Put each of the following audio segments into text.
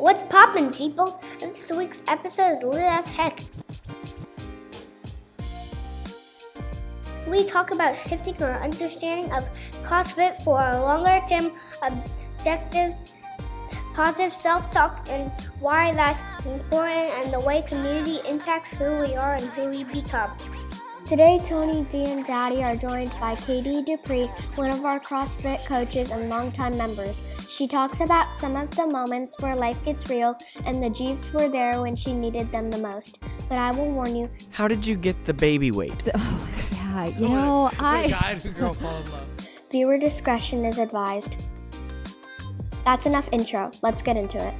What's poppin', Jeeples? This week's episode is lit as heck. We talk about shifting our understanding of CrossFit for our longer term objectives, positive self talk, and why that's important, and the way community impacts who we are and who we become. Today, Tony, Dee, and Daddy are joined by Katie Dupree, one of our CrossFit coaches and longtime members. She talks about some of the moments where life gets real and the Jeeps were there when she needed them the most. But I will warn you. How did you get the baby weight? Oh, yeah, you know, I. guy and girl fall in love. Viewer discretion is advised. That's enough intro. Let's get into it.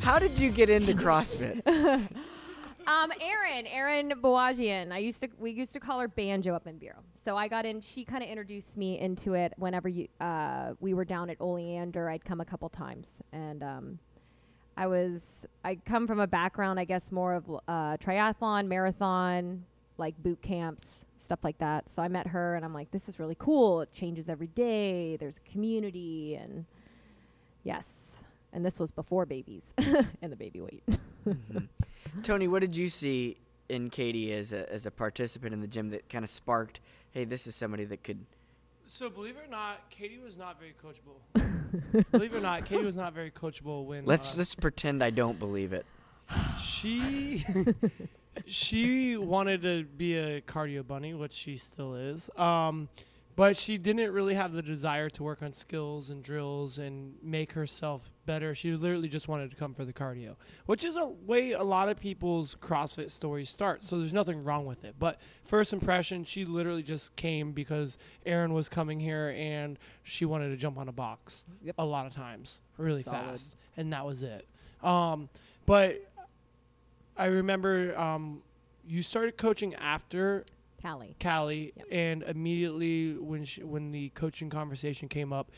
How did you get into CrossFit? Um, Erin, Erin. I used to, we used to call her Banjo up in Bureau. So I got in. She kind of introduced me into it whenever you, uh, we were down at Oleander. I'd come a couple times, and um, I was, I come from a background, I guess, more of uh, triathlon, marathon, like boot camps, stuff like that. So I met her, and I'm like, this is really cool. It changes every day. There's a community, and yes, and this was before babies and the baby weight. Mhm. Tony, what did you see in Katie as a, as a participant in the gym that kind of sparked, hey, this is somebody that could. So believe it or not, Katie was not very coachable. believe it or not, Katie was not very coachable when Let's uh, just pretend I don't believe it. she she wanted to be a cardio bunny, which she still is. Um, but she didn't really have the desire to work on skills and drills and make herself better. She literally just wanted to come for the cardio, which is a way a lot of people's CrossFit stories start. So there's nothing wrong with it. But first impression, she literally just came because Aaron was coming here and she wanted to jump on a box Yep. a lot of times, really Solid. fast, and that was it. Um, but I remember um, you started coaching after Callie. Callie, Yep. and immediately when she, when the coaching conversation came up,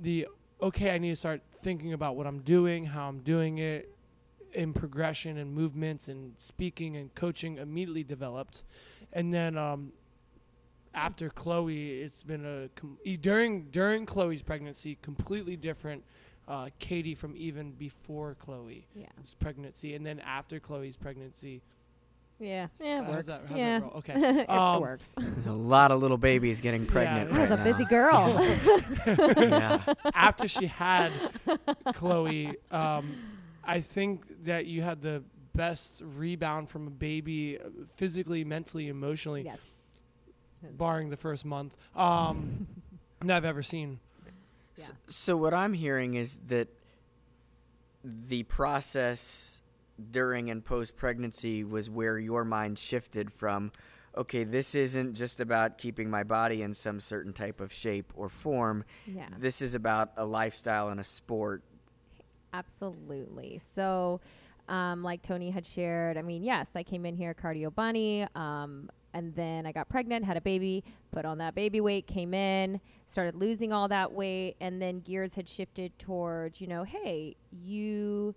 the okay, I need to start thinking about what I'm doing, how I'm doing it, in progression and movements and speaking and coaching immediately developed, and then um, after Chloe, it's been a com- during during Chloe's pregnancy, completely different. Uh, Katie from even before Chloe's Yeah. pregnancy, and then after Chloe's pregnancy, Yeah. Yeah. It How's works. that- how's that yeah. roll? Okay. it Um, works. There's a lot of little babies getting pregnant Yeah. I right was a busy girl. yeah. after she had Chloe, um, I think that you had the best rebound from a baby, uh, physically, mentally, emotionally, yes. barring the first month, um, that I've ever seen. S- So what I'm hearing is that the process during and post pregnancy was where your mind shifted from okay this isn't just about keeping my body in some certain type of shape or form Yeah. this is about a lifestyle and a sport Absolutely. So, um, like Tony had shared, I mean, yes, I came in here cardio bunny, um, and then I got pregnant, had a baby, put on that baby weight, came in, started losing all that weight, and then gears had shifted towards, you know, hey, you,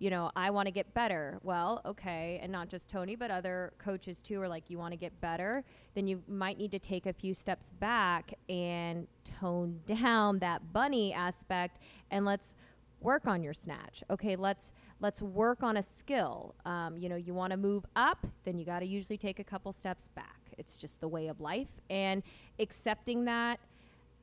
you know, I want to get better. Well, okay, and not just Tony, but other coaches too are like, you want to get better, then you might need to take a few steps back and tone down that bunny aspect, and let's work on your snatch. Okay let's let's work on a skill. Um, you know you want to move up then you got to usually take a couple steps back. It's just the way of life. And accepting that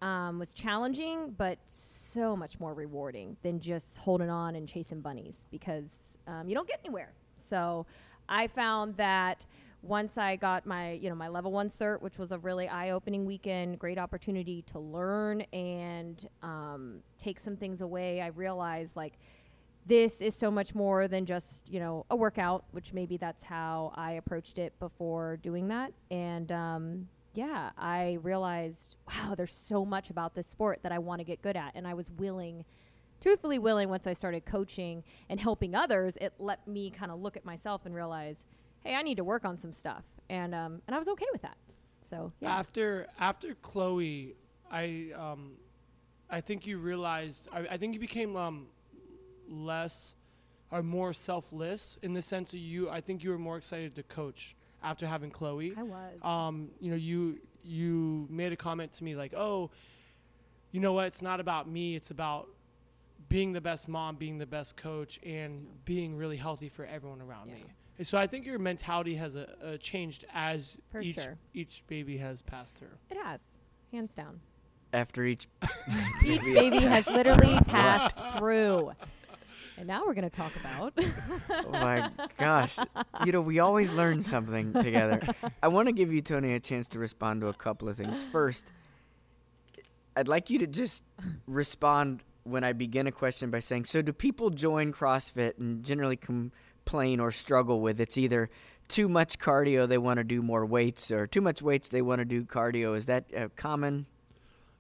um, was challenging but so much more rewarding than just holding on and chasing bunnies because um, you don't get anywhere so i found that once I got my, you know, my level one cert, which was a really eye-opening weekend, great opportunity to learn and um, take some things away. I realized like this is so much more than just you know a workout, which maybe that's how I approached it before doing that. And um, yeah, I realized wow, there's so much about this sport that I want to get good at, and I was willing. Truthfully willing once I started coaching and helping others, it let me kind of look at myself and realize, hey, I need to work on some stuff, and um, and I was okay with that. So yeah, After after Chloe, I um, I think you realized. I, I think you became um, less or more selfless in the sense that you. I think you were more excited to coach after having Chloe. I was. um, you know, you you made a comment to me like, "Oh, you know what? It's not about me. It's about being the best mom, being the best coach, and being really healthy for everyone around Yeah. me. And so I think your mentality has uh, uh, changed as For each sure. each baby has passed through. It has, hands down. After each Each baby has literally passed through. And now we're going to talk about. Oh my gosh. You know, we always learn something together. I want to give you, Tony, a chance to respond to a couple of things. First, I'd like you to just respond when I begin a question by saying, So, do people join CrossFit and generally complain or struggle with it's either too much cardio, they want to do more weights, or too much weights, they want to do cardio? Is that uh, common?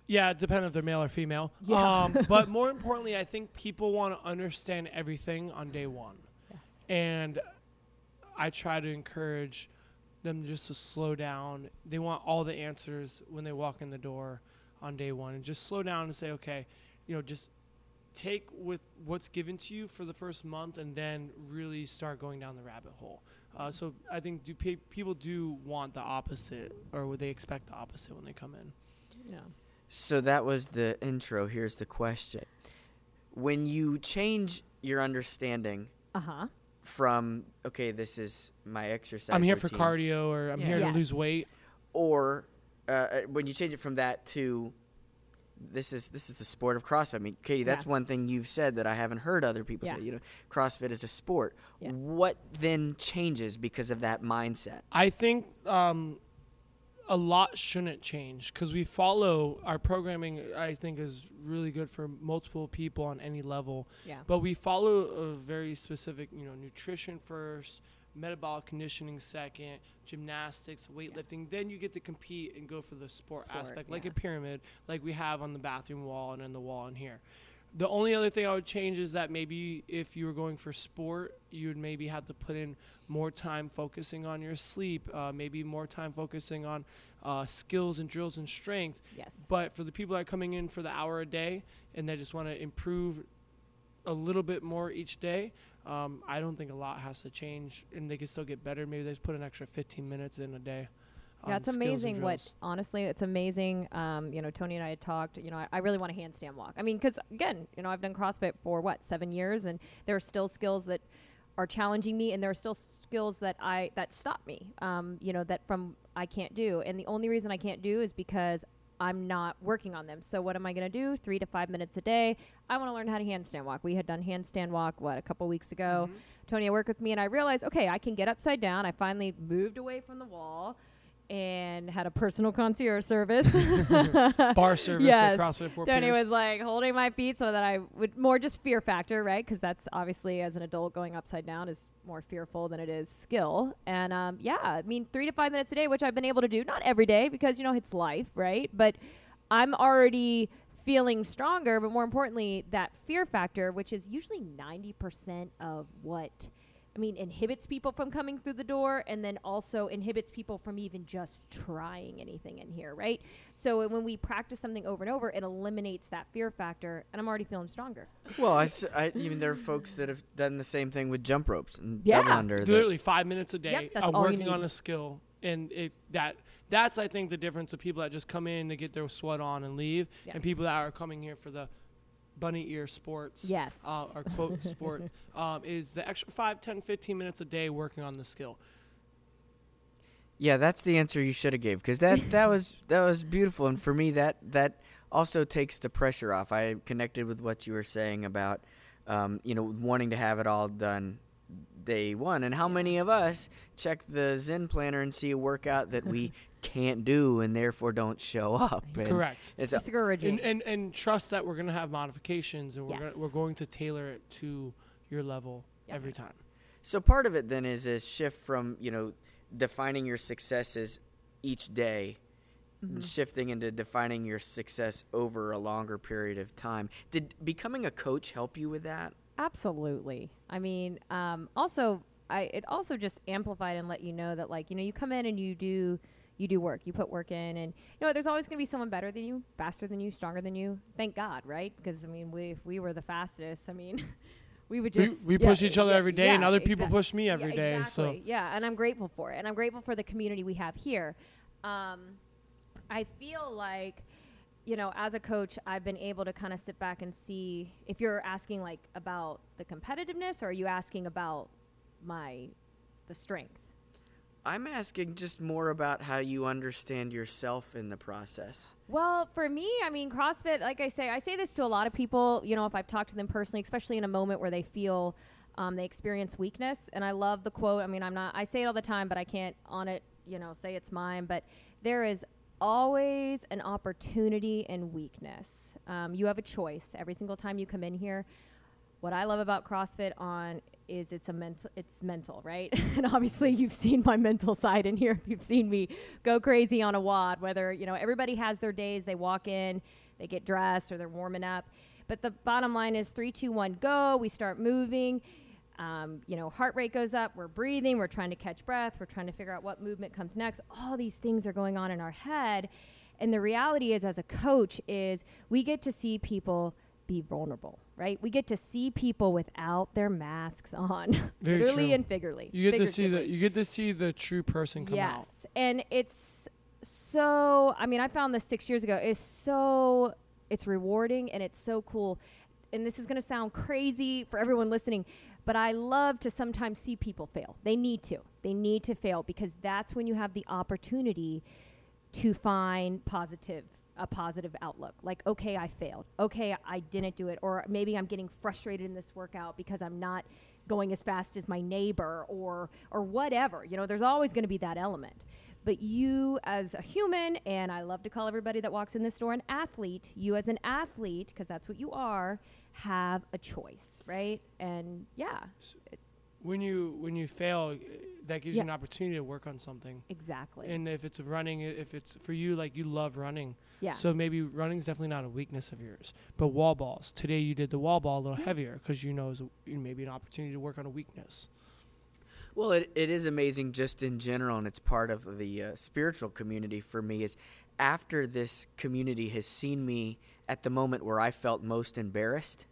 Yeah, depending if they're male or female. Yeah. Um, but more importantly, I think people want to understand everything on day one. yes. and I try to encourage them just to slow down. They want all the answers when they walk in the door on day one, and just slow down and say, okay, you know, just take with what's given to you for the first month, and then really start going down the rabbit hole. Uh, so I think do pe- people do want the opposite, or would they expect the opposite when they come in? Yeah. So that was the intro. Here's the question. When you change your understanding Uh huh. from okay, this is my exercise. I'm here for cardio, or I'm Yeah. here Yes. to lose weight. Or uh, uh, when you change it from that to this is this is the sport of CrossFit. I mean, Katie, that's Yeah. one thing you've said that I haven't heard other people Yeah. say. You know, CrossFit is a sport. Yes. What then changes because of that mindset? I think um, a lot shouldn't change because we follow our programming. I think is really good for multiple people on any level, Yeah. but we follow a very specific, you know, nutrition first, metabolic conditioning second, gymnastics, weightlifting. Then you get to compete and go for the sport, Sport, aspect, like yeah. a pyramid, like we have on the bathroom wall and on the wall in here. The only other thing I would change is that maybe if you were going for sport, you would maybe have to put in more time focusing on your sleep, uh, maybe more time focusing on uh, skills and drills and strength. Yes. But for the people that are coming in for the hour a day and they just want to improve a little bit more each day, um, I don't think a lot has to change, and they can still get better. Maybe they just put an extra 15 minutes in a day. Yeah, it's amazing what, honestly, it's amazing. Um, you know, Tony and I had talked, you know, I, I really want a handstand walk. I mean, because again, you know, I've done CrossFit for what, seven years, and there are still skills that are challenging me, and there are still skills that I, that stop me, um, you know, that from I can't do. And the only reason I can't do is because I'm not working on them. So what am I going to do? Three to five minutes a day. I want to learn how to handstand walk. We had done handstand walk, what, a couple weeks ago. Tony worked with me, and I realized, okay, I can get upside down. I finally moved away from the wall and had a personal concierge service. bar service Yes. at CrossFit for Tony peers. was like holding my feet so that I would more just fear factor, right? Because that's obviously as an adult going upside down is more fearful than it is skill. And um, yeah, I mean three to five minutes a day, which I've been able to do, not every day because you know it's life, right? But I'm already feeling stronger. But more importantly, that fear factor, which is usually ninety percent of what. I mean, inhibits people from coming through the door and then also inhibits people from even just trying anything in here, right? So when we practice something over and over, it eliminates that fear factor, and I'm already feeling stronger. Well, I, s- I- I mean, there are folks that have done the same thing with jump ropes and Yeah. double under. that- literally five minutes a day Yep, that's I'm working on a skill and it that that's i think the difference of people that just come in to get their sweat on and leave Yes. and people that are coming here for the bunny ear sports Yes. uh, or quote sport um, is the extra 5 10 15 minutes a day working on the skill Yeah, that's the answer you should have gave because that that was that was beautiful, and for me that that also takes the pressure off. I connected with what you were saying about um, you know wanting to have it all done day one, and how many of us check the Zen planner and see a workout that we can't do and therefore don't show up. And correct It's a, Discouraging. and, and and trust that we're going to have modifications and we're Yes. gonna, we're going to tailor it to your level Yep. every time So part of it then is a shift from you know defining your successes each day, Mm-hmm. shifting into defining your success over a longer period of time. Did becoming a coach help you with that? Absolutely. I mean, um, also, I it also just amplified and let you know that like you know you come in and you do you do work, you put work in, and you know there's always going to be someone better than you, faster than you, stronger than you. Thank God, right? Because I mean, we if we were the fastest, I mean. We would just we yeah, push each other yeah, every day and yeah, other people push me every day. exactly. yeah, and I'm grateful for it, and I'm grateful for the community we have here. Um, I feel like you know, as a coach, I've been able to kind of sit back and see if you're asking like about the competitiveness or are you asking about my the strength? I'm asking just more about how you understand yourself in the process. Well, for me, I mean, CrossFit, like I say, I say this to a lot of people, you know, if I've talked to them personally, especially in a moment where they feel um, they experience weakness. And I love the quote. I mean, I'm not, I say it all the time, but I can't on it, you know, say it's mine. But there is always an opportunity in weakness. Um, you have a choice every single time you come in here. What I love about CrossFit on is it's a mental it's mental, right? and obviously you've seen my mental side in here. You've seen me go crazy on a WOD whether, you know, everybody has their days, they walk in, they get dressed or they're warming up. But the bottom line is three, two, one, go. We start moving. Um, you know, heart rate goes up. We're breathing. We're trying to catch breath. We're trying to figure out what movement comes next. All these things are going on in our head. And the reality is, as a coach, is we get to see people be vulnerable, right? We get to see people without their masks on, Very literally true. and figuratively. You get to see the you get to see the true person come yes. out. and it's so. I mean, I found this six years ago. It's so. It's rewarding and it's so cool. And this is going to sound crazy for everyone listening, but I love to sometimes see people fail. They need to. They need to fail because that's when you have the opportunity to find positive a positive outlook. Like, okay, I failed. Okay, I didn't do it. Or maybe I'm getting frustrated in this workout because I'm not going as fast as my neighbor or or whatever. You know, there's always going to be that element. But you as a human, and I love to call everybody that walks in this door an athlete, you as an athlete, because that's what you are, have a choice, right? And yeah, When you when you fail, that gives Yeah. you an opportunity to work on something. exactly. And if it's running, if it's for you, like you love running, yeah. so maybe running is definitely not a weakness of yours. But wall balls, today you did the wall ball a little heavier because you know it's maybe an opportunity to work on a weakness. Well, it, it is amazing just in general, and it's part of the uh, spiritual community for me. Is after this community has seen me at the moment where I felt most embarrassed,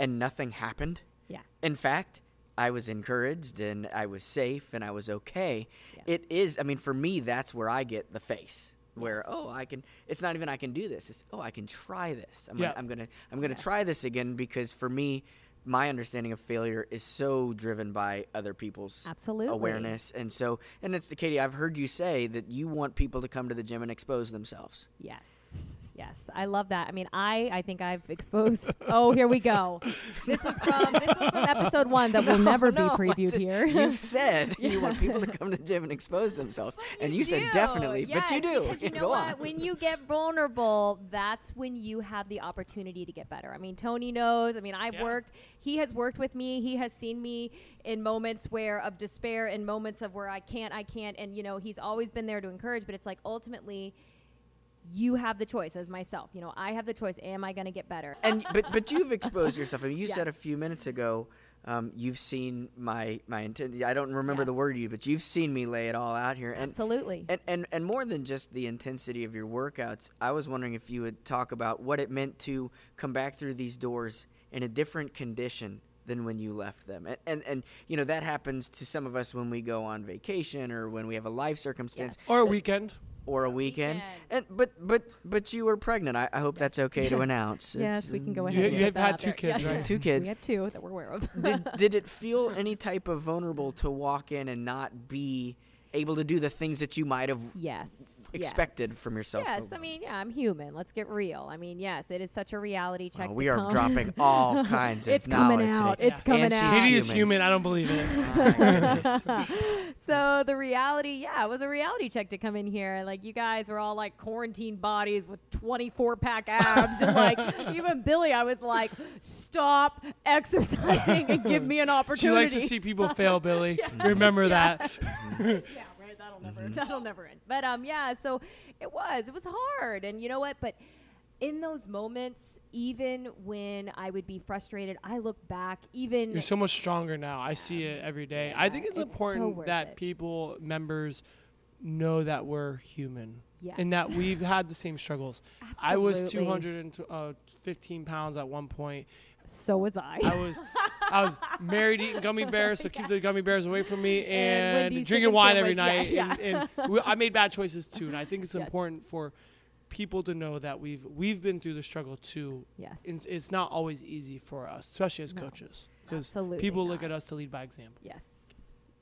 and nothing happened. Yeah. In fact, I was encouraged and I was safe and I was okay. Yes. It is. I mean, for me, that's where I get the face. Where Yes. oh I can it's not even I can do this it's oh I can try this I'm Yeah. gonna, I'm gonna I'm gonna Yes. try this again because for me my understanding of failure is so driven by other people's Absolutely. awareness and so and it's katie i've heard you say that you want people to come to the gym and expose themselves Yes. Yes. I love that. I mean, I I think I've exposed Oh, here we go. This was from this was from episode 1 that will never No, be previewed just- here. you've said you want people to come to the gym and expose themselves and you said do. definitely but you do Because you Go know what? on. When you get vulnerable, that's when you have the opportunity to get better. I mean, Tony knows. I mean, I've Yeah. worked. He has worked with me. He has seen me in moments where of despair, in moments of where I can't, I can't, and you know, he's always been there to encourage. But it's like ultimately. You have the choice as myself. You know, I have the choice. Am I going to get better? and but but you've exposed yourself. I mean, you said a few minutes ago, um, you've seen my my intent. I don't remember the word you, but you've seen me lay it all out here. And Absolutely. and, and and more than just the intensity of your workouts, I was wondering if you would talk about what it meant to come back through these doors in a different condition than when you left them. And and, and you know that happens to some of us when we go on vacation or when we have a life circumstance Or a that- weekend. Or a weekend. weekend. And but but but you were pregnant. I, I hope that's okay to announce. yes, It's- we can go You- ahead. and you have that had two kids, Yeah. right? Two kids. We have two that we're aware of. did, did it feel any type of vulnerable to walk in and not be able to do the things that you might have yes. Expected from yourself? Yes, I mean, yeah, I'm human. Let's get real. I mean, yes, it is such a reality check. To we are come. dropping all kinds of It's coming knowledge out. today. It's coming And she's out. Katie is human. human. I don't believe it. So the reality, yeah, it was a reality check to come in here. Like you guys were all like quarantine bodies with 24 pack abs, and like even Billy, I was like, stop exercising and give me an opportunity. she likes to see people fail, Billy. Remember that. yeah, never that'll never end. But um, yeah. So it was it was hard, and you know what? But in those moments, even when I would be frustrated, I look back. Even You're so much stronger now. I see it every day. I think it's, it's important worth that it. people, members, know that we're human yes. and that we've had the same struggles. Absolutely. I was 215 pounds at one point. So was I. I was I was married eating gummy bears, so keep the gummy bears away from me, And and, drinking chicken wine every night. yeah, And, and we, I made bad choices too, and I think it's Yes. important for people to know that we've we've been through the struggle too. Yes. It's, it's not always easy for us, especially as No, coaches, because absolutely people look at us to lead by example. Yes.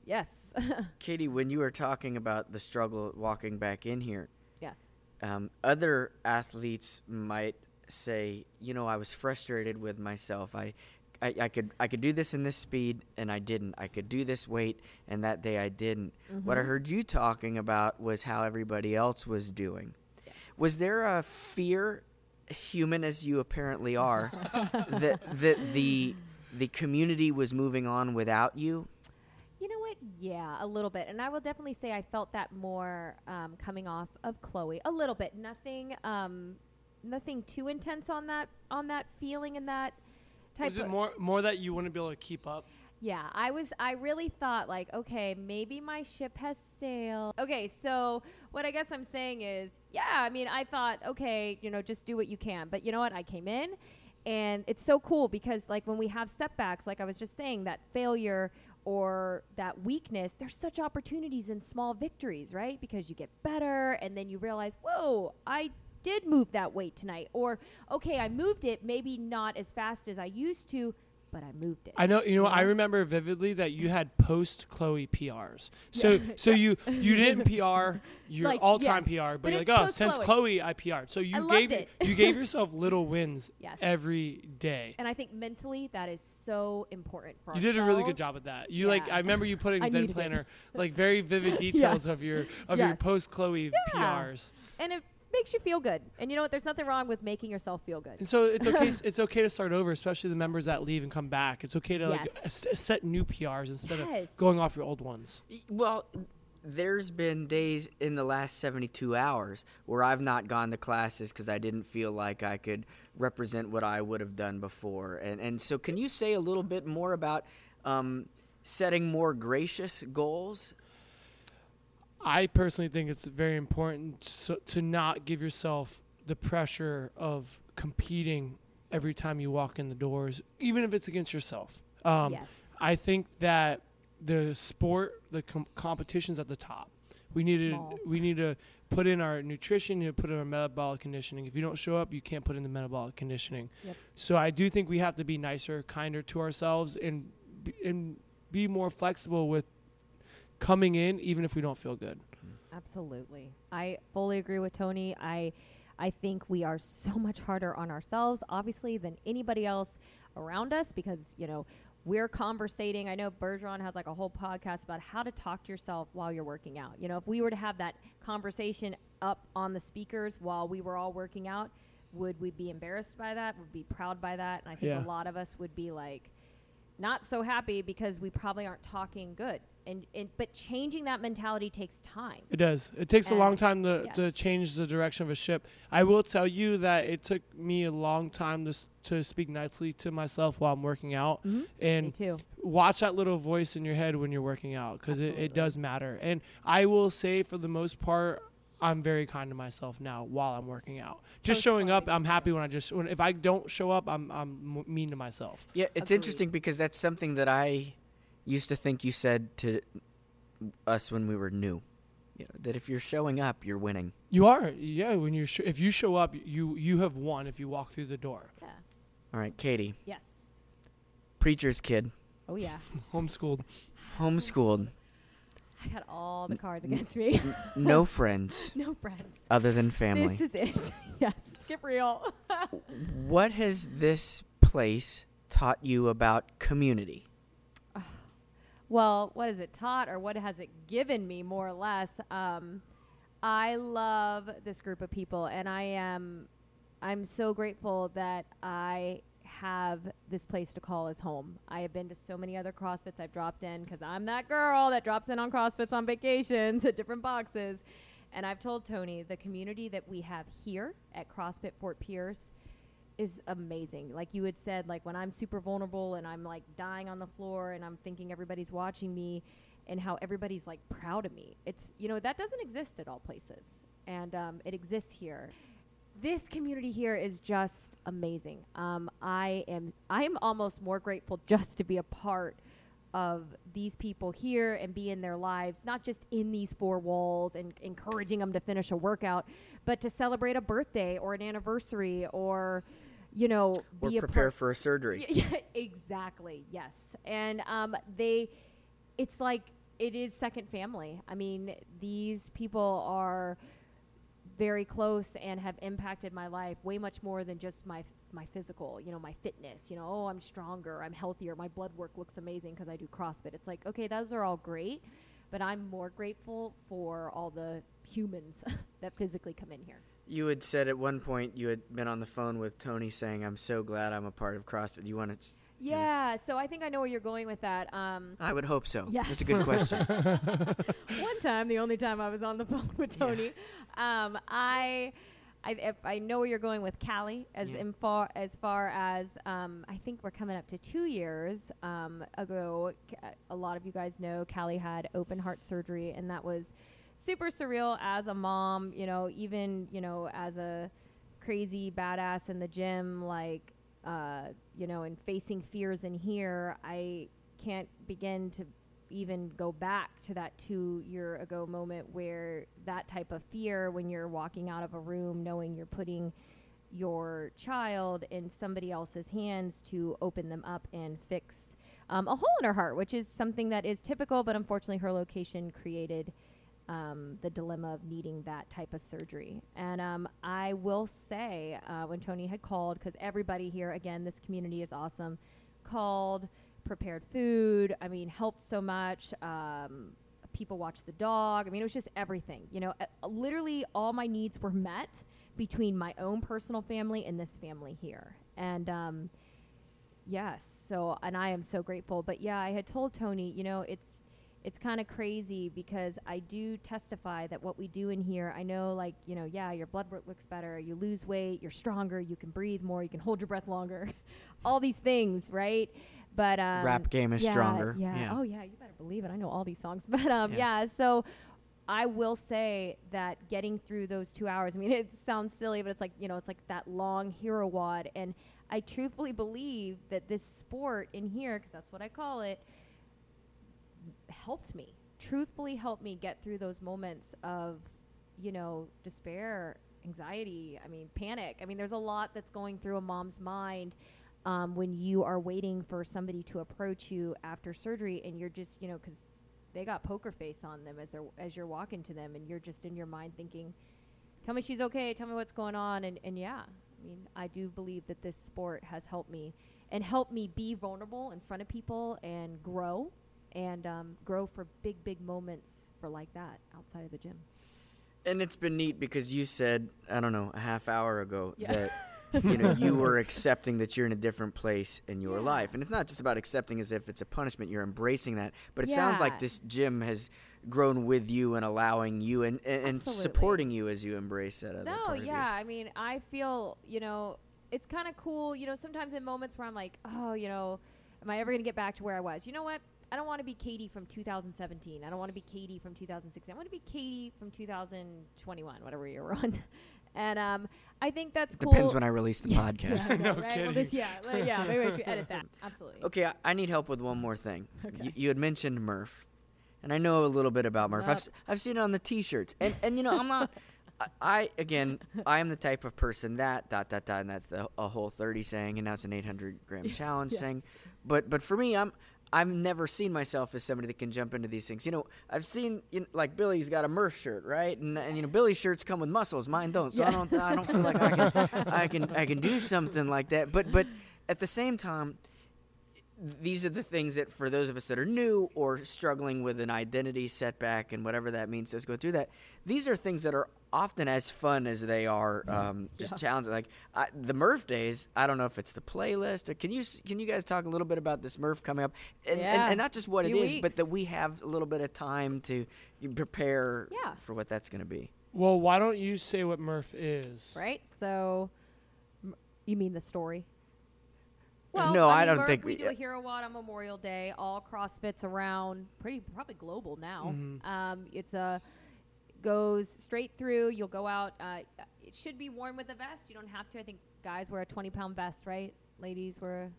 Yes. Katie, when you were talking about the struggle walking back in here, yes. um, other athletes might say, you know, I was frustrated with myself. I, I, I could I could do this in this speed and I didn't. I could do this weight and that day I didn't. What I Mhm. heard you talking about was how everybody else was doing. Yes. Was there a fear, human as you apparently are, that that the the community was moving on without you? You know what? Yeah, a little bit. And I will definitely say I felt that more um, coming off of Chloe. A little bit. Nothing um, nothing too intense on that on that feeling and that type Was it of more more that you wouldn't be able to keep up? Yeah, I was I really thought like, okay, maybe my ship has sailed. Okay, so what I guess I'm saying is, yeah, I mean, I thought, okay, you know, just do what you can. But you know what? I came in and it's so cool because like when we have setbacks, like I was just saying, that failure or that weakness, there's such opportunities in small victories, right? Because you get better and then you realize, whoa, I did move that weight tonight. Or, okay, I moved it, maybe not as fast as I used to, but I moved it. I know. You know. I remember vividly that you had post Chloe PRs. So Yeah. so you you didn't PR your Like, all time yes. PR, but, But you're like, oh, since Chloe. I PR'd. So you I gave it. you gave yourself little wins Yes. every day. And I think mentally that is so important for You did a really good job at that. You like I remember you putting Zen. Planner like very vivid details of your of your post Chloe Yeah. PRs. And it makes you feel good. And you know what? There's nothing wrong with making yourself feel good. And so it's okay. it's okay to start over, especially the members that leave and come back. It's okay to like Yes. s- set new PRs instead Yes. of going off your old ones. Well, there's been days in the last 72 hours where I've not gone to classes because I didn't feel like I could represent what I would have done before. And, and so, can you say a little bit more about um, setting more gracious goals? I personally think it's very important so, to not give yourself the pressure of competing every time you walk in the doors, even if it's against yourself. Um, yes. I think that the sport, the com- competition's at the top. We need to Small. we need to put in our nutrition, you to put in our metabolic conditioning. If you don't show up, you can't put in the metabolic conditioning. Yep. So I do think we have to be nicer, kinder to ourselves, and and be more flexible with coming in, even if we don't feel good. Absolutely. I fully agree with Tony. I I think we are so much harder on ourselves obviously than anybody else around us because, you know, we're conversating. I know Bergeron has like a whole podcast about how to talk to yourself while you're working out. You know, if we were to have that conversation up on the speakers while we were all working out, would we be embarrassed by that? Would we be proud by that? And I think Yeah. a lot of us would be like not so happy because we probably aren't talking good. And, and but changing that mentality takes time. It does. It takes a long time to, to change the direction of a ship. I will tell you that it took me a long time to s- to speak nicely to myself while I'm working out. Mm-hmm. Me And too. watch that little voice in your head when you're working out because it, it does matter. And I will say, for the most part, I'm very kind to myself now while I'm working out. Just Post showing up, I'm happy when I just when if I don't show up, I'm I'm mean to myself. Yeah, it's Agreed. interesting because that's something that I used to think you said to us when we were new. You know, that if you're showing up, you're winning. You are, yeah. When you're sh- if you show up, you you have won if you walk through the door. Yeah. All right, Katie, Yes. preacher's kid, Oh yeah. Homeschooled. homeschooled, I got all the cards against me. no friends no friends. other than family. This is it. yes. Skip real. What has this place taught you about community? Well, what has it taught or what has it given me more or less? Um, I love this group of people and I am I'm so grateful that I have this place to call as home. I have been to so many other CrossFits I've dropped in because I'm that girl that drops in on CrossFits on vacations at different boxes. And I've told Tony the community that we have here at CrossFit Fort Pierce is amazing. Like you had said, like when I'm super vulnerable and I'm like dying on the floor and I'm thinking everybody's watching me and how everybody's like proud of me. It's, you know, that doesn't exist at all places. And um, it exists here. This community here is just amazing. Um, I am I am almost more grateful just to be a part of these people here and be in their lives, not just in these four walls and encouraging them to finish a workout, but to celebrate a birthday or an anniversary or, you know, Or be a prepare for a surgery. yeah, exactly. Yes, and um, they, it's like it is second family. I mean, these people are very close and have impacted my life way much more than just my my physical. You know, my fitness. You know, oh, I'm stronger, I'm healthier, my blood work looks amazing because I do CrossFit. It's like okay, those are all great, but I'm more grateful for all the humans that physically come in here. You had said at one point you had been on the phone with Tony saying, "I'm so glad I'm a part of CrossFit." You want to? Yeah, so I think I know where you're going with that. Um, I would hope so. Yes. That's a good question. one time, the only time I was on the phone with Tony, um, I, I, if I know where you're going with Callie, as Yeah. in far as far as um, I think we're coming up to two years um, ago. A lot of you guys know Callie had open heart surgery, and that was super surreal as a mom. You know, even you know as a crazy badass in the gym, like uh, you know, and facing fears in here, I can't begin to even go back to that two year ago moment where that type of fear when you're walking out of a room knowing you're putting your child in somebody else's hands to open them up and fix um, a hole in her heart, which is something that is typical, but unfortunately her location created um, the dilemma of needing that type of surgery. And um, I will say, uh, when Tony had called, because everybody here, again, this community is awesome, called, prepared food. I mean, helped so much. Um, people watched the dog. I mean, it was just everything. You know, uh, literally all my needs were met between my own personal family and this family here. And um, yes, so and I am so grateful. But yeah, I had told Tony, you know, it's it's kind of crazy because I do testify that what we do in here, I know, like, you know, yeah, your blood work looks better, you lose weight, you're stronger, you can breathe more, you can hold your breath longer, all these things, right? But um, Rap game is yeah, stronger. Yeah. Yeah. Oh yeah, you better believe it. I know all these songs, but um, Yeah. yeah. So I will say that getting through those two hours. I mean, it sounds silly, but it's like you know, it's like that long hero WOD, and I truthfully believe that this sport in here, because that's what I call it, helped me. Truthfully, helped me get through those moments of, you know, despair, anxiety. I mean, panic. I mean, there's a lot that's going through a mom's mind um, when you are waiting for somebody to approach you after surgery, and you're just, you know, because they got poker face on them as they're as you're walking to them, and you're just in your mind thinking, "Tell me she's okay. Tell me what's going on." And and yeah, I mean, I do believe that this sport has helped me and helped me be vulnerable in front of people and grow and um, grow for big big moments for like that outside of the gym. And it's been neat because you said, I don't know, a half hour ago Yeah. that you know you were accepting that you're in a different place in your Yeah. life, and it's not just about accepting as if it's a punishment. You're embracing that, but it sounds like this gym has grown with you and allowing you and and, and supporting you as you embrace that other No, part of you. yeah. I mean, I feel, you know, it's kind of cool, you know, sometimes in moments where I'm like, oh, you know, am I ever going to get back to where I was? You know what? I don't want to be Katie from 2017. I don't want to be Katie from 2016. I want to be Katie from 2021, whatever year we're on. and um, I think that's cool. Depends when I release the Yeah, podcast. Yeah, No right? Well, kidding. this, yeah, like, yeah. Maybe we should edit that. Absolutely. Okay, I, I need help with one more thing. Okay. You, you had mentioned Murph, and I know a little bit about Murph. I've, Yup. s- I've seen it on the T-shirts, and and you know I'm not. I, I again, I am the type of person that dot dot dot, and that's the a whole thirty saying, and now it's an eight hundred gram challenge Yeah. saying. But but for me, I'm. I've never seen myself as somebody that can jump into these things. You know, I've seen you know, like Billy's got a Murph shirt, right? And, and you know, Billy's shirts come with muscles, mine don't. So I don't I don't feel like I can I can I can do something like that. But but at the same time, these are the things that for those of us that are new or struggling with an identity setback and whatever that means let's go through that these are things that are often as fun as they are um, just challenging like I, the murph days i don't know if it's the playlist or can you can you guys talk a little bit about this murph coming up and, and, Yeah. and not just what it Few is but that we have a little bit of time to prepare Yeah. for what that's going to be Well, why don't you say what Murph is? Right? So, you mean the story? No, mean, I don't Murph, think we we- do a Hero WOD on Memorial Day. All CrossFits around, pretty probably global now. Mhm. Um, it's a goes straight through. You'll go out. Uh, it should be worn with a vest. You don't have to. I think guys wear a 20 pound vest, right? Ladies wear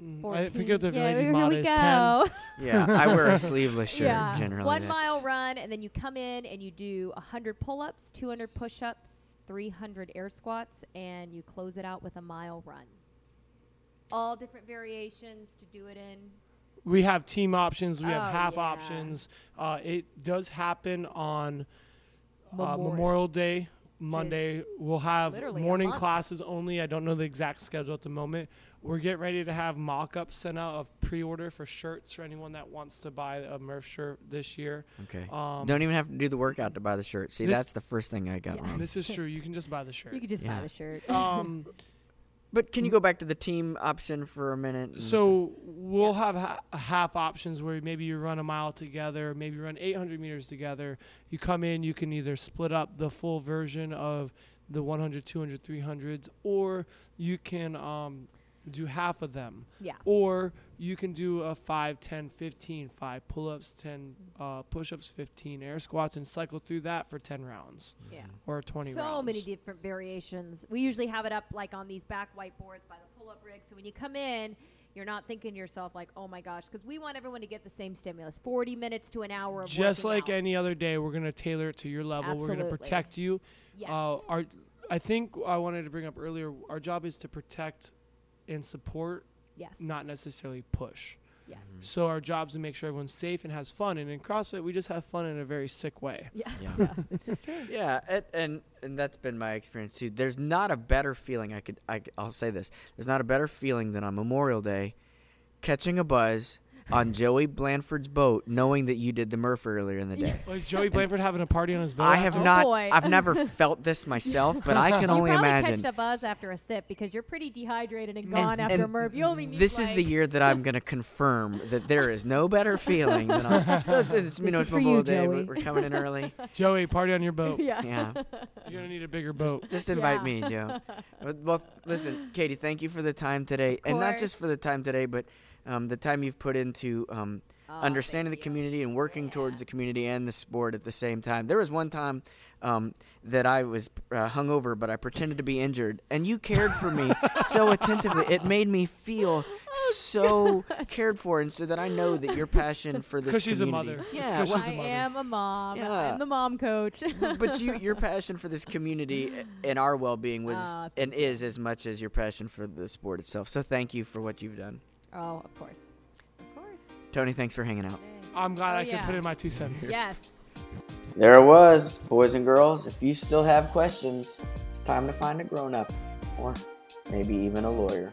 Mm, I think 14. yeah, very here modest we 10. go. Yeah, I wear a sleeveless shirt yeah. generally. One mile run, and then you come in and you do 100 pull ups, 200 push ups, 300 air squats, and you close it out with a mile run. All different variations to do it in. We have team options. We have Oh, half yeah. options. Uh, it does happen on uh, Memorial. Memorial Day, Monday. We'll have literally morning classes only. I don't know the exact schedule at the moment. We're getting ready to have mock-ups sent out of pre-order for shirts for anyone that wants to buy a Murph shirt this year. Okay. Um, Don't even have to do the workout to buy the shirt. See, This- that's the first thing I got Yeah. wrong. this is true. You can just buy the shirt. You can just Yeah. buy the shirt. um, But can you go back to the team option for a minute? So we'll have ha- half options where maybe you run a mile together, maybe run 800 meters together. You come in, you can either split up the full version of the 100, 200, 300s, or you can um, do half of them. yeah. Or you can do a 5, 10, 15, 5 pull ups, 10 uh, push ups, 15 air squats, and cycle through that for 10 rounds Yeah. or 20 so rounds. many different variations. We usually have it up like on these back whiteboards by the pull-up rig. So when you come in, you're not thinking to yourself like, "Oh my gosh," because we want everyone to get the same stimulus, 40 minutes to an hour of Just like out. any other day, we're going to tailor it to your level. Absolutely. We're going to protect you. yes. Uh, our, I think I wanted to bring up earlier. Our job is to protect and support, yes. not necessarily push. Yes. Mm-hmm. So our job is to make sure everyone's safe and has fun. And in CrossFit, we just have fun in a very sick way. Yeah. Yeah. yeah. This is true. Yeah, and, and and that's been my experience too. There's not a better feeling. I could I, I, will say this. There's not a better feeling than on Memorial Day, catching a buzz on Joey Blanford's boat, knowing that you did the Murph earlier in the day. Was Joey Blanford having a party on his boat? I have Oh, not. boy. I've never felt this myself, but I can you only probably imagine. catched a buzz after a sip because you're pretty dehydrated and And- gone after a and Murph. You only need This is the like- year that I'm going to confirm that there is no better feeling than on. So it's, it's you know is it's for you, Day. Joey. We're, we're coming in early. Joey, party on your boat. yeah. Yeah. You're gonna need a bigger boat. Just invite Yeah. me, Joe. Well, well, listen, Katie, thank you for the time today, and not just for the time today, but um, the time you've put into um, Oh, understanding the you. community and working Yeah. towards the community and the sport at the same time. There was one time um, that I was uh, hungover, but I pretended to be injured, and you cared for me so attentively. It made me feel Oh, so cared for, and so that I know that your passion for this 'Cause she's a mother. It's Yeah, 'cause well, she's a I mother. am a mom. Yeah. I'm the mom coach. but you, your passion for this community and our well-being was Ah, and is as much as your passion for the sport itself. So thank you for what you've done, oh, of course. Of course. Tony. Thanks for hanging out. I'm glad Oh, I could put in my two cents. Yes. There it was, boys and girls. If you still have questions, it's time to find a grown-up, or maybe even a lawyer.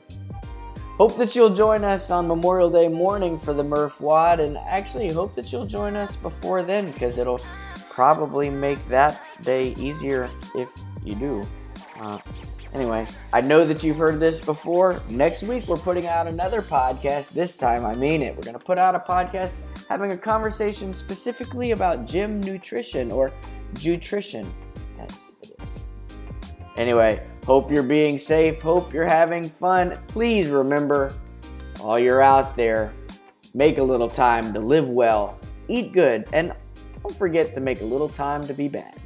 Hope that you'll join us on Memorial Day morning for the Murph WOD, and actually hope that you'll join us before then, because it'll probably make that day easier if you do. Uh, anyway, I know that you've heard this before. Next week, we're putting out another podcast. This time, I mean it. We're going to put out a podcast having a conversation specifically about gym nutrition or nutrition. Yes, it is. Anyway, hope you're being safe. Hope you're having fun. Please remember, while you're out there, make a little time to live well, eat good, and don't forget to make a little time to be bad.